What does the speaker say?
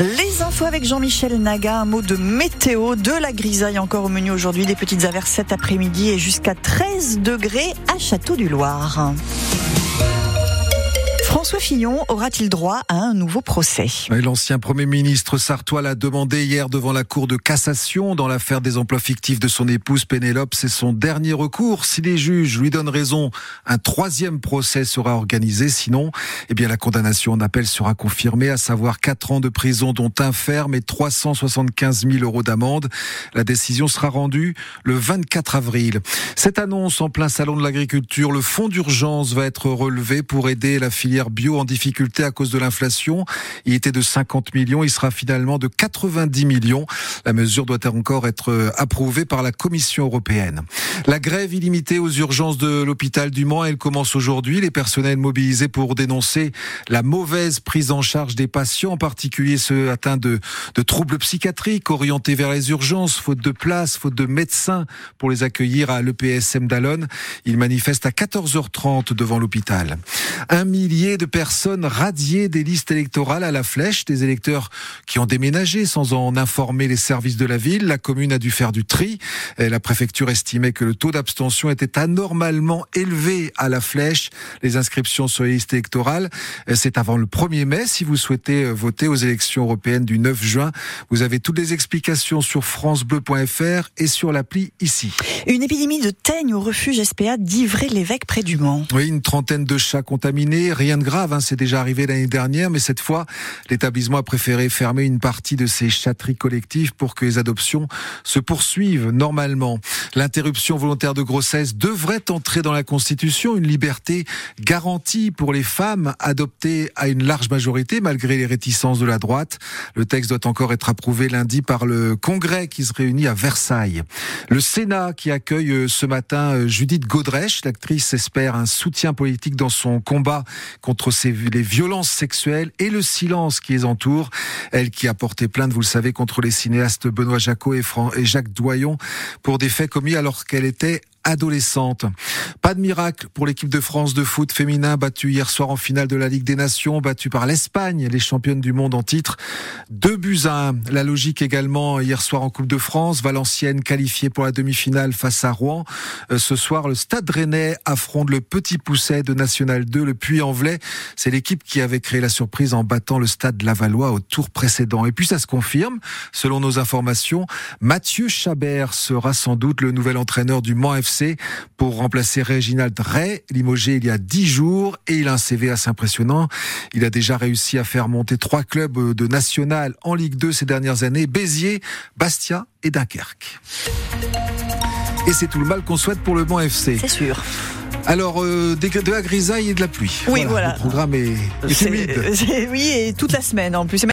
Les infos avec Jean-Michel Naga, un mot de météo, de la grisaille encore au menu aujourd'hui, des petites averses cet après-midi et jusqu'à 13 degrés à Château du Loir. François Fillon aura-t-il droit à un nouveau procès? L'ancien Premier ministre Sartois l'a demandé hier devant la Cour de cassation dans l'affaire des emplois fictifs de son épouse Pénélope. C'est son dernier recours. Si les juges lui donnent raison, un troisième procès sera organisé. Sinon, eh bien, la condamnation en appel sera confirmée, à savoir 4 ans de prison dont un ferme et 375 000 euros d'amende. La décision sera rendue le 24 avril. Cette annonce en plein salon de l'agriculture, le fonds d'urgence va être relevé pour aider la filière bio en difficulté à cause de l'inflation. Il était de 50 millions, il sera finalement de 90 millions. La mesure doit encore être approuvée par la Commission européenne. La grève illimitée aux urgences de l'hôpital du Mans, elle commence aujourd'hui. Les personnels mobilisés pour dénoncer la mauvaise prise en charge des patients, en particulier ceux atteints de, de troubles psychiatriques, orientés vers les urgences, faute de place, faute de médecins pour les accueillir à l'EPSM d'Alonne. Ils manifestent à 14h30 devant l'hôpital. Un millier de personnes radiées des listes électorales à la flèche, des électeurs qui ont déménagé sans en informer les services de la ville. La commune a dû faire du tri. La préfecture estimait que le taux d'abstention était anormalement élevé à la flèche. Les inscriptions sur les listes électorales, c'est avant le 1er mai. Si vous souhaitez voter aux élections européennes du 9 juin, vous avez toutes les explications sur francebleu.fr et sur l'appli ici. Une épidémie de teigne au refuge SPA d'Ivray-l'Évêque près du Mans. Oui, une trentaine de chats contaminés. Rien de grave, hein, c'est déjà arrivé l'année dernière, mais cette fois, l'établissement a préféré fermer une partie de ses chatteries collectives pour que les adoptions se poursuivent normalement. L'interruption volontaire de grossesse devrait entrer dans la Constitution, une liberté garantie pour les femmes adoptées à une large majorité, malgré les réticences de la droite. Le texte doit encore être approuvé lundi par le Congrès qui se réunit à Versailles. Le Sénat qui accueille euh, ce matin euh, Judith Godrèche, l'actrice espère un soutien politique dans son combat contre ces, les violences sexuelles et le silence qui les entoure. Elle qui a porté plainte, vous le savez, contre les cinéastes Benoît Jacot et, et Jacques Doyon pour des faits commis alors qu'elle était adolescente. Pas de miracle pour l'équipe de France de foot féminin battue hier soir en finale de la Ligue des Nations, battue par l'Espagne, les championnes du monde en titre. Deux buts à un. La logique également hier soir en Coupe de France. Valenciennes qualifiée pour la demi-finale face à Rouen. Euh, ce soir, le Stade Rennais affronte le Petit Pousset de National 2, le Puy-en-Velay. C'est l'équipe qui avait créé la surprise en battant le Stade Lavallois au tour précédent. Et puis ça se confirme, selon nos informations, Mathieu Chabert sera sans doute le nouvel entraîneur du Mans FC pour remplacer Réginald Ray, limogé il y a dix jours, et il a un CV assez impressionnant. Il a déjà réussi à faire monter trois clubs de national en Ligue 2 ces dernières années, Béziers, Bastia et Dunkerque. Et c'est tout le mal qu'on souhaite pour le Mans FC. C'est sûr. Alors, euh, de la grisaille et de la pluie. Oui, voilà. Le programme est, est humide. Oui, et toute la semaine en plus.